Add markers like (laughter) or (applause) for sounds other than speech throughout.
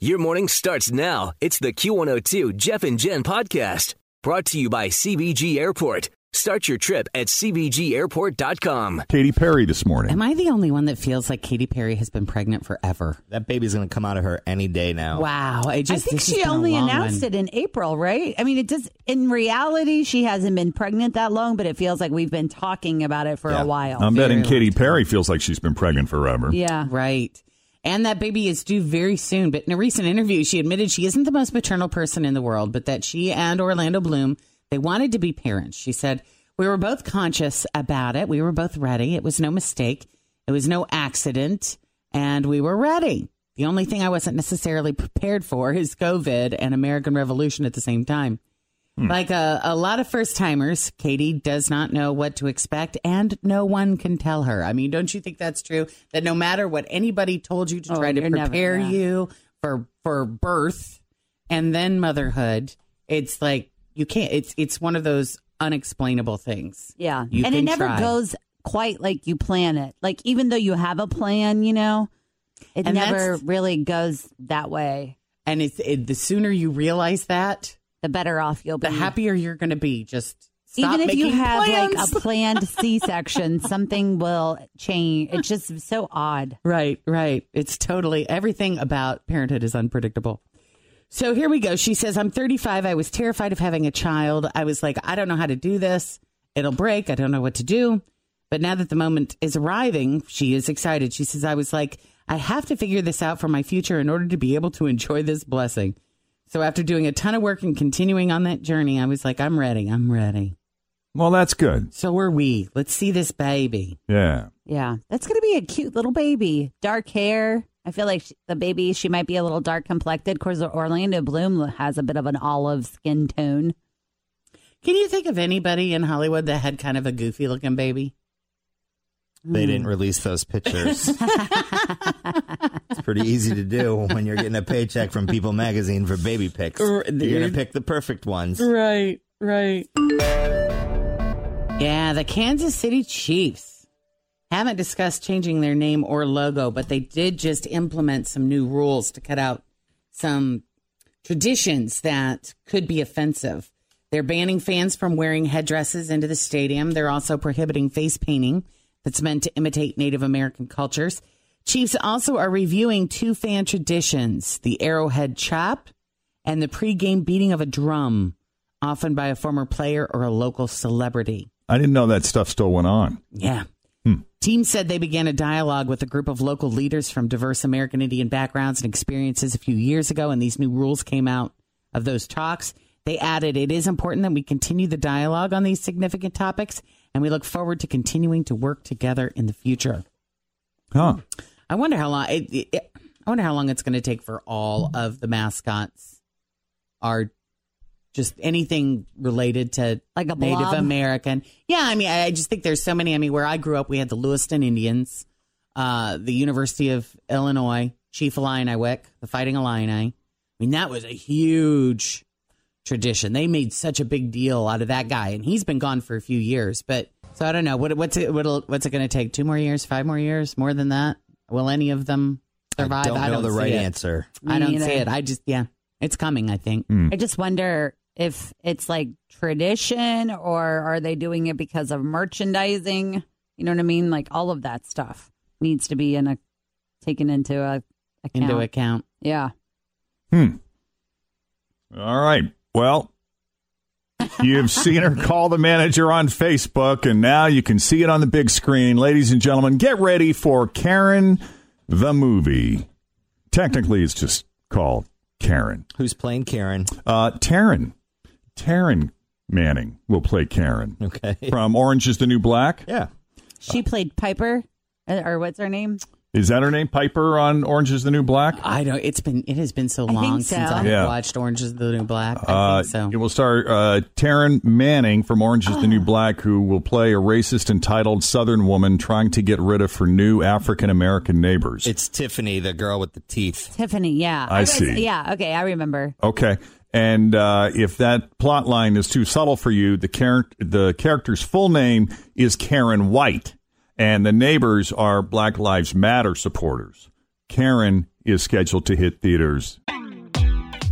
Your morning starts now. It's the Q102 Jeff and Jen podcast brought to you by CVG Airport. Start your trip at CVGAirport.com. Katy Perry this morning. Am I the only one that feels like Katy Perry has been pregnant forever? That baby's going to come out of her any day now. Wow. I just I think this has she been a only long announced one. it in April, right? I mean, it does. In reality, she hasn't been pregnant that long, but it feels like we've been talking about it for Yeah. a while. I'm betting Very Katy Perry feels like she's been pregnant forever. yeah. Right. And that baby is due very soon. But in a recent interview, she admitted she isn't the most maternal person in the world, but that she and Orlando Bloom, they wanted to be parents. She said, We were both conscious about it. We were both ready. It was no mistake. It was no accident. And we were ready. The only thing I wasn't necessarily prepared for is COVID and American Revolution at the same time. Hmm. Like a, a lot of first timers, Katy does not know what to expect, and no one can tell her. I mean, don't you think that's true? That no matter what anybody told you to Oh, try to you're never- prepare yeah. you for for birth and then motherhood, it's like you can't. It's it's one of those unexplainable things. Yeah. You and it never try. goes quite like you plan it. Like, even though you have a plan, you know, it And never really goes that way. And it's it, the sooner you realize that, The better off you'll be. the happier you're going to be. Just stop Even if you have plans. like a (laughs) planned C section, something will change. It's just so odd. Right, right. It's totally everything about parenthood is unpredictable. So here we go. She says, I'm 35. I was terrified of having a child. I was like, I don't know how to do this. It'll break. I don't know what to do. But now that the moment is arriving, she is excited. She says, I was like, I have to figure this out for my future in order to be able to enjoy this blessing. So after doing a ton of work and continuing on that journey, I was like, I'm ready. I'm ready. Well, that's good. So are we. Let's see this baby. Yeah. Yeah, that's going to be a cute little baby. Dark hair. I feel like she, the baby, she might be a little dark complected. Of course, Orlando Bloom has a bit of an olive skin tone. Can you think of anybody in Hollywood that had kind of a goofy looking baby? They didn't hmm. release those pictures. (laughs) it's pretty easy to do when you're getting a paycheck from People Magazine for baby pics. R- You're going to pick the perfect ones. Right, right. Yeah, the Kansas City Chiefs haven't discussed changing their name or logo, but they did just implement some new rules to cut out some traditions that could be offensive. They're banning fans from wearing headdresses into the stadium. They're also prohibiting face painting that's meant to imitate Native American cultures. Chiefs also are reviewing two fan traditions the arrowhead chop and the pregame beating of a drum, often by a former player or a local celebrity. I didn't know that stuff still went on. Yeah. Hmm. Team said they began a dialogue with a group of local leaders from diverse American Indian backgrounds and experiences a few years ago, and these new rules came out of those talks. They added, It is important that we continue the dialogue on these significant topics, and we look forward to continuing to work together in the future. Huh. I wonder how long. It, it, I wonder how long it's going to take for all of the mascots are just anything related to Like a Native blob? American. Yeah, I mean, I I just think there's so many. I mean, where I grew up, we had the Lewiston Indians, uh, the University of Illinois, Chief Illiniwek, the Fighting Illini. I mean, that was a huge tradition. They made such a big deal out of that guy, and he's been gone for a few years. But so I don't know what what's it what'll, what's it going to take? Two more years? Five more years? More than that? Will any of them survive? I don't know the right it. answer. I don't see it. I just yeah, it's coming. I think. I just wonder if it's like tradition or are they doing it because of merchandising? You know what I mean? Like all of that stuff needs to be in a taken into a account. Into account. Yeah. Hmm. All right. Well, you've seen her call the manager on Facebook, and now you can see it on the big screen. Ladies and gentlemen, get ready for Karen the movie. Technically, it's just called Karen. Who's playing Karen? Uh, Taryn. Taryn Manning will play Karen Okay. from Orange is the New Black. Yeah. She played Piper, uh, or what's her name? Is that her name? Piper on Orange is the New Black? I don't. It's been. It has been so think long so. since I Yeah. watched Orange Is the New Black. I Uh, think so. It will star uh, Taryn Manning from Orange is the New Black, who will play a racist, entitled Southern woman trying to get rid of her new African American neighbors. It's Tiffany, the girl with the teeth. Tiffany. Yeah, I was- see. Yeah. Okay, I remember. okay. And uh, if that plot line is too subtle for you, the, char- the character's full name is Karen White, and the neighbors are Black Lives Matter supporters. Karen is scheduled to hit theaters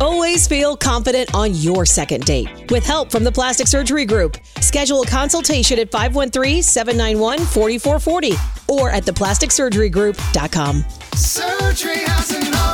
Always feel confident on your second date. With help from the Plastic Surgery Group, schedule a consultation at 513-791-4440 or at theplasticsurgerygroup.com. Surgery has an art.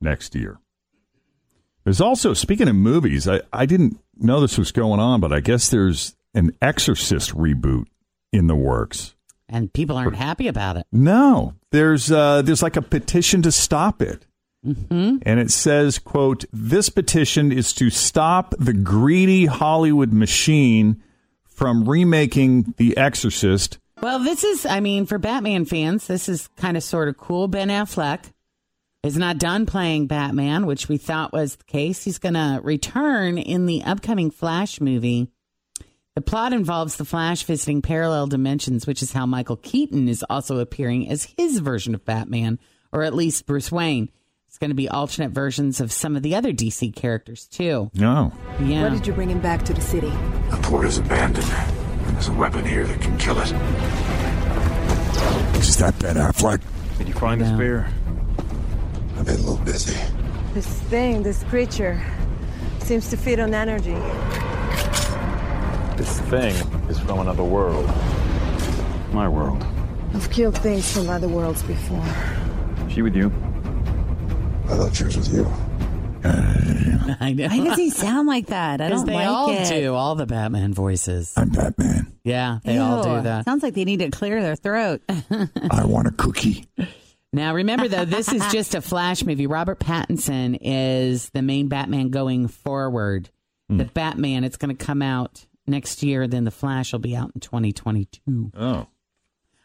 Next year. There's also, speaking of movies, I, I didn't know this was going on, but I guess there's an Exorcist reboot in the works. and people aren't happy about it. No, there's uh, there's like a petition to stop it. Mm-hmm. And it says, quote, this petition is to stop the greedy Hollywood machine from remaking The Exorcist. Well, this is, I mean, for Batman fans, this is kind of sort of cool. Ben Affleck is not done playing Batman, which we thought was the case. He's going to return in the upcoming Flash movie. The plot involves the Flash visiting parallel dimensions, which is how Michael Keaton is also appearing as his version of Batman, or at least Bruce Wayne. It's going to be alternate versions of some of the other DC characters, too. No. Yeah. What did you bring him back to the city? The port is abandoned, and there's a weapon here that can kill it. Is that Ben Affleck? Did you find the No. spear? I've been a little busy. This thing, this creature, seems to feed on energy. This thing is from another world. My world. I've killed things from other worlds before. She with you? I thought she was with you. (laughs) I know. Why does he sound like that? I don't they like all it. do, all the Batman voices. I'm Batman. Yeah, they all do that. Sounds like they need to clear their throat. (laughs) I want a cookie. Now, remember though, this is just a Flash movie. Robert Pattinson is the main Batman going forward. The Batman, it's going to come out next year. Then the Flash will be out in 2022. Oh.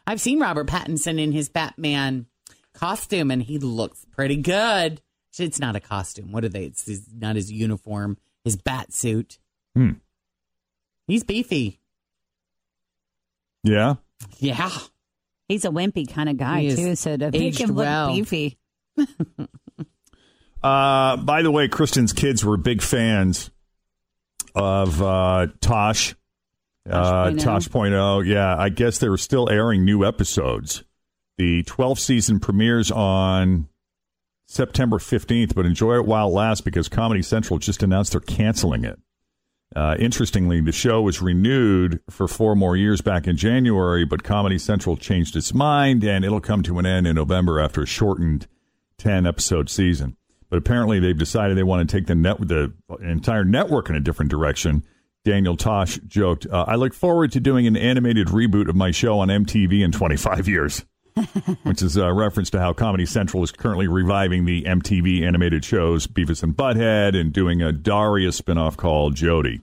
I've seen Robert Pattinson in his Batman costume, and he looks pretty good. It's not a costume. What are they? It's his, not his uniform. His bat suit. Hmm. He's beefy. Yeah. Yeah. He's a wimpy kind of guy He too, so to make aged him look beefy. (laughs) Uh, by the way, Kristen's kids were big fans of uh, Tosh. Uh, Tosh.0. Tosh.0. Yeah, I guess they were still airing new episodes. The 12th season premieres on September 15th, but enjoy it while it lasts because Comedy Central just announced they're canceling it. Uh, interestingly, the show was renewed for four more years back in January, but Comedy Central changed its mind and it'll come to an end in November after a shortened 10 episode season. But apparently, they've decided they want to take the net the entire network in a different direction. Daniel Tosh joked, uh, "I look forward to doing an animated reboot of my show on MTV in 25 years," which is a reference to how Comedy Central is currently reviving the MTV animated shows Beavis and Butthead and doing a Daria spinoff called Jodie.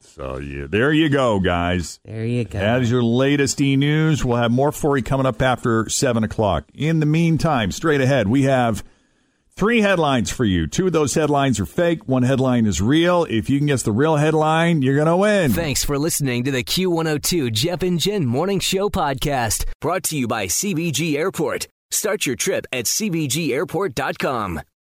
So yeah, there you go, guys. There you go. That is your latest e news. We'll have more for you coming up after 7 o'clock. In the meantime, straight ahead, we have three headlines for you. Two of those headlines are fake, one headline is real. If you can guess the real headline, you're going to win. Thanks for listening to the Q102 Jeff and Jen Morning Show podcast, brought to you by CVG Airport. Start your trip at CVGAirport.com.